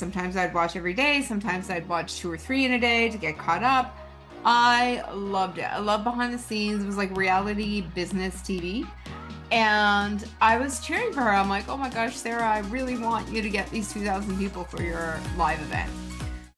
sometimes I'd watch every day, sometimes I'd watch two or three in a day to get caught up. I loved it. I love behind the scenes. It was like reality business TV. And I was cheering for her. I'm like, oh my gosh, Sarah, I really want you to get these 2,000 people for your live event.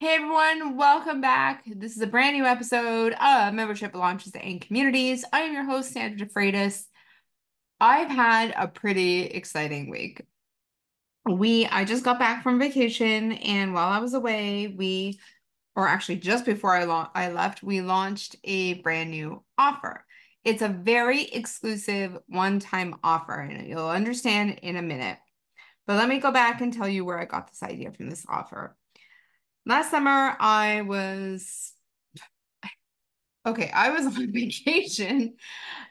Hey everyone, welcome back. This is a brand new episode of Membership Launches and Communities. I am your host, Sandra DeFreitas. I've had a pretty exciting week. We I just got back from vacation and while I was away, we or actually just before I, I left, we launched a brand new offer. It's a very exclusive one-time offer, and you'll understand in a minute. But let me go back and tell you where I got this idea from this offer. Last summer, I was okay, I was on vacation.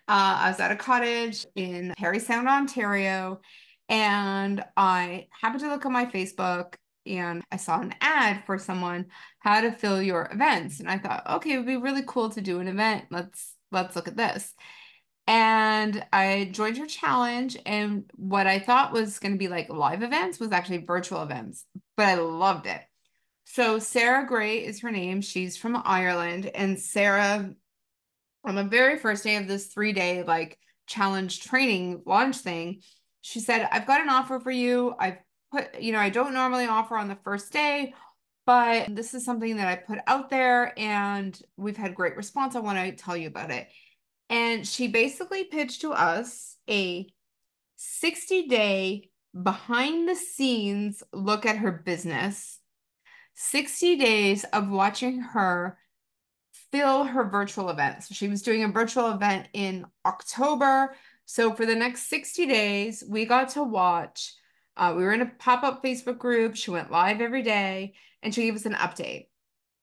Uh, I was at a cottage in Parry Sound, Ontario, and I happened to look at my Facebook and I saw an ad for someone how to fill your events. And I thought, okay, it would be really cool to do an event. Let's let's look at this. And I joined her challenge. And what I thought was going to be like live events was actually virtual events, but I loved it. So Sarah Gray is her name. She's from Ireland. And Sarah, on the very first day of this three day like challenge training launch thing, she said, I've got an offer for you. I've put, you know, I don't normally offer on the first day, but this is something that I put out there and we've had great response. I want to tell you about it. And she basically pitched to us a 60 day behind the scenes look at her business, 60 days of watching her fill her virtual events. So she was doing a virtual event in October. So for the next 60 days, we got to watch uh, we were in a pop up Facebook group. She went live every day and she gave us an update.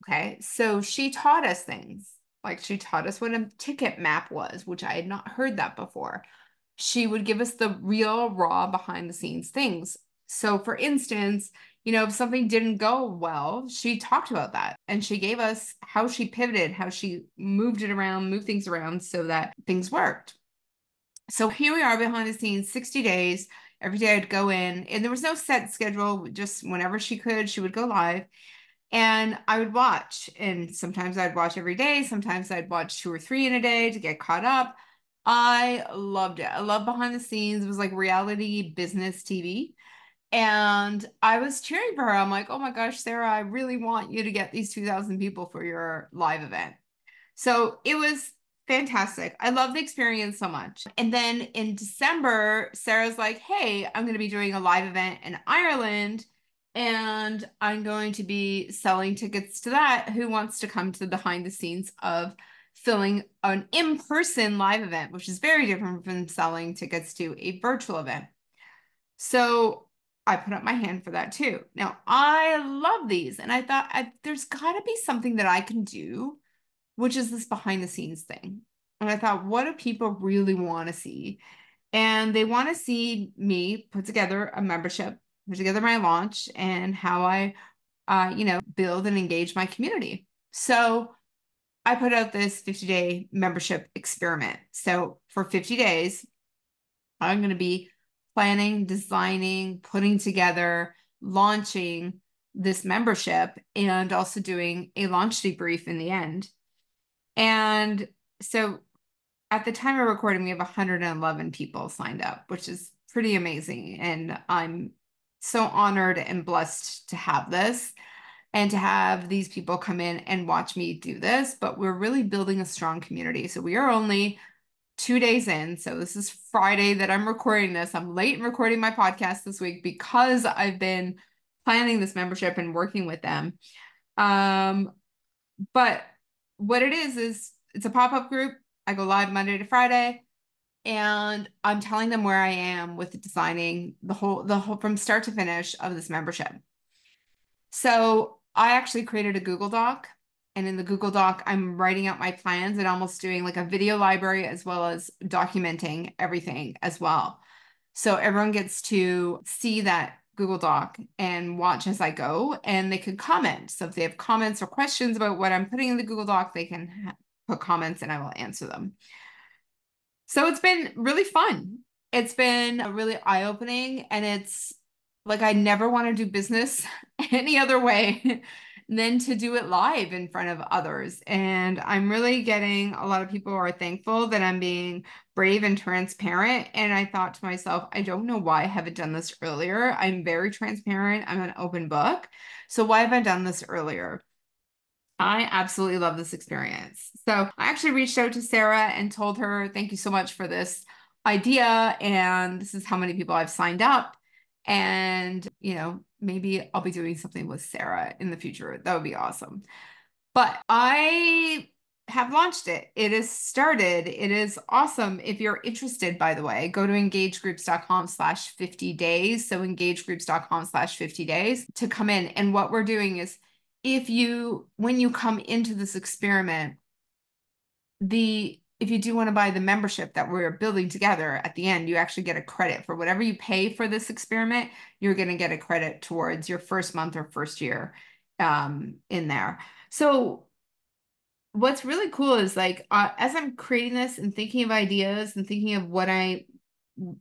Okay. So she taught us things. Like she taught us what a ticket map was, which I had not heard that before. She would give us the real, raw, behind the scenes things. So, for instance, you know, if something didn't go well, she talked about that and she gave us how she pivoted, how she moved it around, moved things around so that things worked. So here we are behind the scenes, 60 days every day I'd go in, and there was no set schedule, just whenever she could, she would go live. And I would watch, and sometimes I'd watch every day, sometimes I'd watch two or three in a day to get caught up. I loved it. I love behind the scenes. It was like reality business TV. And I was cheering for her. I'm like, oh my gosh, Sarah, I really want you to get these 2,000 people for your live event. So it was fantastic. I love the experience so much. And then in December, Sarah's like, hey, I'm going to be doing a live event in Ireland and I'm going to be selling tickets to that. Who wants to come to the behind the scenes of filling an in person live event, which is very different from selling tickets to a virtual event? So I put up my hand for that too. Now, I love these, and I thought I, there's got to be something that I can do which is this behind the scenes thing. And I thought, what do people really want to see? And they want to see me put together a membership, put together my launch, and how I, uh, you know, build and engage my community. So I put out this 50 day membership experiment. So for 50 days, I'm going to be planning, designing, putting together, launching this membership, and also doing a launch debrief in the end. And so at the time of recording, we have 111 people signed up, which is pretty amazing. And I'm so honored and blessed to have this and to have these people come in and watch me do this. But we're really building a strong community. So we are only two days in. So this is Friday that I'm recording this. I'm late in recording my podcast this week because I've been planning this membership and working with them. Um, but what it is is it's a pop-up group. I go live Monday to Friday and I'm telling them where I am with designing the whole the whole from start to finish of this membership. So I actually created a Google Doc and in the Google Doc I'm writing out my plans and almost doing like a video library as well as documenting everything as well. So everyone gets to see that Google Doc and watch as I go, and they can comment. So if they have comments or questions about what I'm putting in the Google Doc, they can put comments and I will answer them. So it's been really fun. It's been really eye opening and it's like I never want to do business any other way than to do it live in front of others. And I'm really getting a lot of people are thankful that I'm being brave and transparent. And I thought to myself, I don't know why I haven't done this earlier. I'm very transparent. I'm an open book. So why have I done this earlier? I absolutely love this experience. So I actually reached out to Sarah and told her, thank you so much for this idea. And this is how many people I've signed up. And, you know, maybe I'll be doing something with Sarah in the future. That would be awesome. But I have launched it. It is started. It is awesome. If you're interested, by the way, go to engagedgroups.com slash 50 days. So engagedgroups.com slash 50 days to come in. And what we're doing is if you, when you come into this experiment, the if you do want to buy the membership that we're building together at the end, you actually get a credit for whatever you pay for this experiment. You're going to get a credit towards your first month or first year um, in there. So what's really cool is like uh, as I'm creating this and thinking of ideas and thinking of what I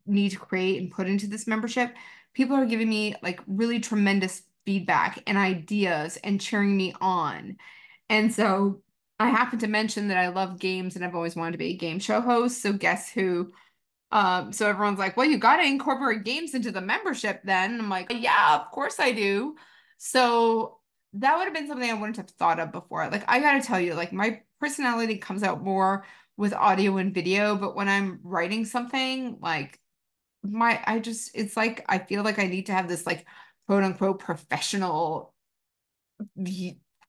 need to create and put into this membership, people are giving me like really tremendous feedback and ideas and cheering me on. And so I happen to mention that I love games and I've always wanted to be a game show host. So guess who? Um, so everyone's like, well, you got to incorporate games into the membership then. I'm like, yeah, of course I do. So that would have been something I wouldn't have thought of before. Like, I got to tell you, like, my personality comes out more with audio and video, but when I'm writing something, like, my, I just, it's like, I feel like I need to have this, like, quote unquote professional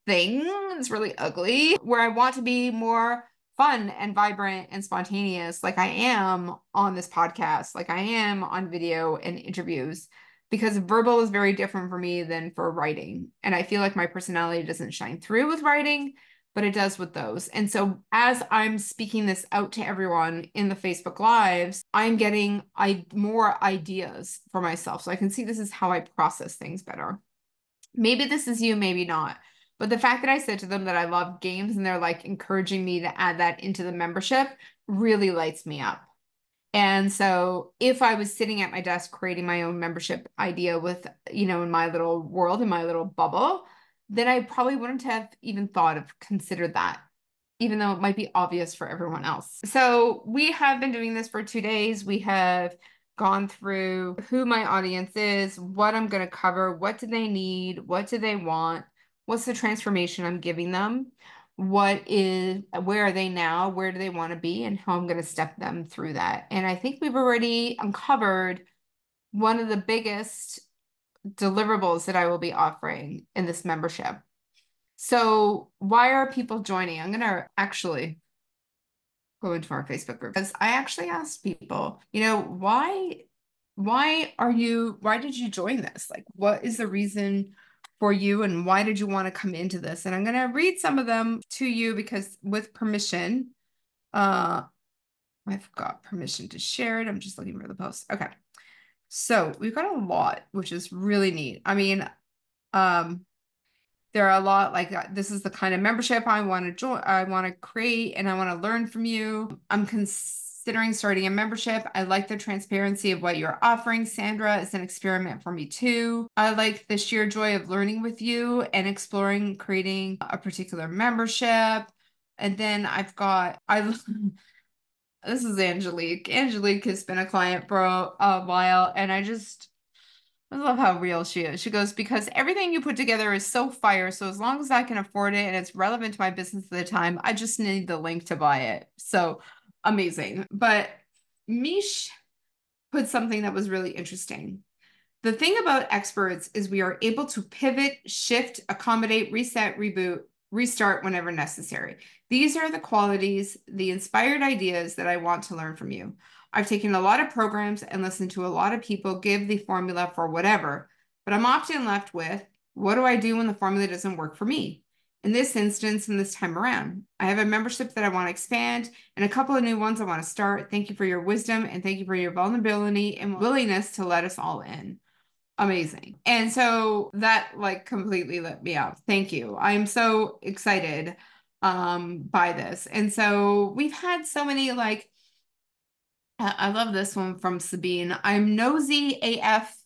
thing. It's really ugly. Where I want to be more fun and vibrant and spontaneous, like I am on this podcast, like I am on video and interviews, because verbal is very different for me than for writing. And I feel like my personality doesn't shine through with writing, but it does with those. And so as I'm speaking this out to everyone in the Facebook Lives, I'm getting I more ideas for myself. So I can see this is how I process things better. Maybe this is you, maybe not. But the fact that I said to them that I love games and they're like encouraging me to add that into the membership really lights me up. And so if I was sitting at my desk creating my own membership idea with, you know, in my little world, in my little bubble, then I probably wouldn't have even thought of considered that, even though it might be obvious for everyone else. So we have been doing this for two days. We have gone through who my audience is, what I'm going to cover, what do they need, what do they want, what's the transformation I'm giving them? What is, where are they now? Where do they want to be? And how I'm going to step them through that. And I think we've already uncovered one of the biggest deliverables that I will be offering in this membership. So, why are people joining? I'm going to actually go into our Facebook group because I actually asked people, you know, why why are you why did you join this? Like what is the reason for you and why did you want to come into this? And I'm going to read some of them to you because with permission, uh, I've got permission to share it. I'm just looking for the post. Okay. So we've got a lot, which is really neat. I mean, um, there are a lot like uh, this is the kind of membership I want to join, I want to create, and I want to learn from you. I'm cons considering starting a membership. I like the transparency of what you're offering, Sandra. It's an experiment for me too. I like the sheer joy of learning with you and exploring creating a particular membership. And then I've got, I this is Angelique. Angelique has been a client for a, a while, and I just I love how real she is. She goes, because everything you put together is so fire. So as long as I can afford it and it's relevant to my business at the time, I just need the link to buy it. So amazing. But Mish put something that was really interesting. The thing about experts is we are able to pivot, shift, accommodate, reset, reboot, restart whenever necessary. These are the qualities, the inspired ideas that I want to learn from you. I've taken a lot of programs and listened to a lot of people give the formula for whatever, but I'm often left with what do I do when the formula doesn't work for me? In this instance and this time around. I have a membership that I want to expand and a couple of new ones I want to start. Thank you for your wisdom and thank you for your vulnerability and willingness to let us all in. Amazing. And so that like completely lit me up. Thank you. I'm so excited um by this. And so we've had so many like I love this one from Sabine. I'm nosy AF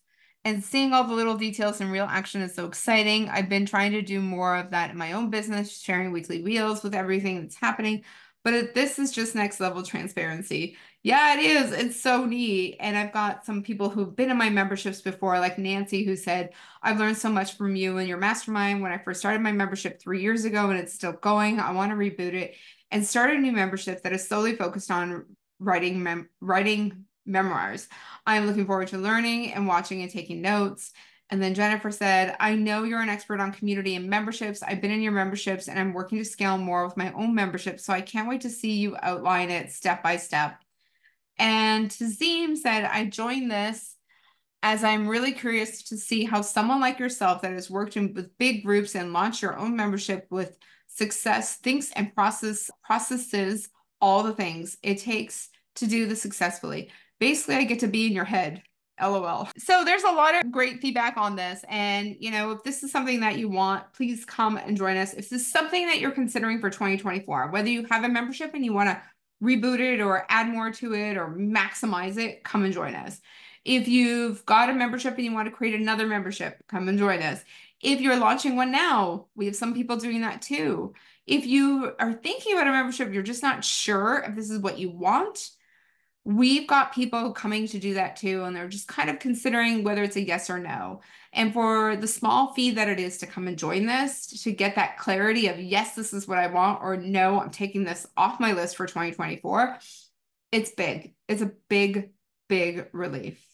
And seeing all the little details in real action is so exciting. I've been trying to do more of that in my own business, sharing weekly wheels with everything that's happening. But this is just next level transparency. Yeah, it is. It's so neat. And I've got some people who've been in my memberships before, like Nancy, who said, I've learned so much from you and your mastermind when I first started my membership three years ago, and it's still going. I want to reboot it and start a new membership that is solely focused on writing mem- writing memoirs. I'm looking forward to learning and watching and taking notes. And then Jennifer said, I know you're an expert on community and memberships. I've been in your memberships and I'm working to scale more with my own membership. So I can't wait to see you outline it step by step. And Tazim said, I joined this as I'm really curious to see how someone like yourself that has worked in with big groups and launched your own membership with success thinks and process processes all the things it takes to do this successfully. Basically, I get to be in your head. LOL. So there's a lot of great feedback on this. And, you know, if this is something that you want, please come and join us. If this is something that you're considering for 2024, whether you have a membership and you want to reboot it or add more to it or maximize it, come and join us. If you've got a membership and you want to create another membership, come and join us. If you're launching one now, we have some people doing that too. If you are thinking about a membership, you're just not sure if this is what you want, we've got people coming to do that too. And they're just kind of considering whether it's a yes or no. And for the small fee that it is to come and join this, to get that clarity of yes, this is what I want, or no, I'm taking this off my list for 2024, it's big. It's a big, big relief.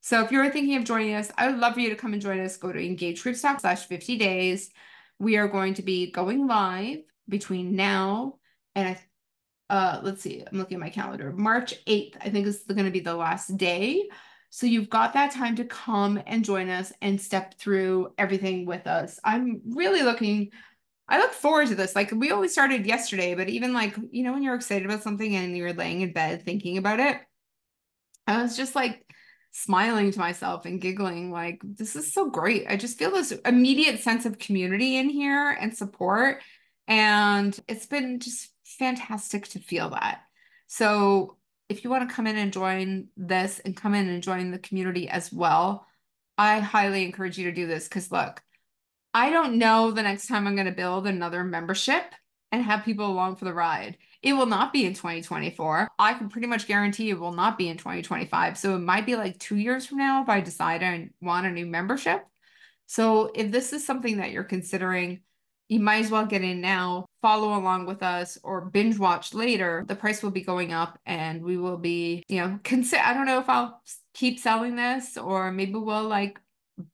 So if you're thinking of joining us, I would love for you to come and join us. Go to engagedgroups.com slash 50 days. We are going to be going live between now and uh let's see, I'm looking at my calendar. March 8th, I think is going to be the last day. So you've got that time to come and join us and step through everything with us. I'm really looking I look forward to this. Like we always started yesterday, but even like, you know, when you're excited about something and you're laying in bed thinking about it, I was just like smiling to myself and giggling like this is so great i just feel this immediate sense of community in here and support and it's been just fantastic to feel that so if you want to come in and join this and come in and join the community as well i highly encourage you to do this because look i don't know the next time i'm going to build another membership and have people along for the ride it will not be in 2024. I can pretty much guarantee it will not be in 2025. So it might be like two years from now if I decide I want a new membership. So if this is something that you're considering, you might as well get in now, follow along with us, or binge watch later. The price will be going up and we will be, you know, consider. I don't know if I'll keep selling this or maybe we'll like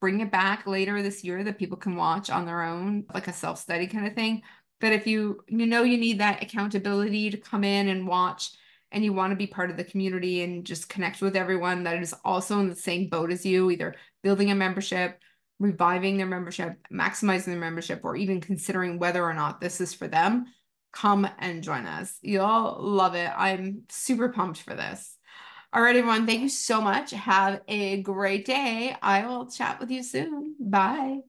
bring it back later this year that people can watch on their own, like a self study kind of thing. But if you you know you need that accountability to come in and watch and you want to be part of the community and just connect with everyone that is also in the same boat as you, either building a membership, reviving their membership, maximizing their membership, or even considering whether or not this is for them, come and join us. You'll love it. I'm super pumped for this. All right, everyone. Thank you so much. Have a great day. I will chat with you soon. Bye.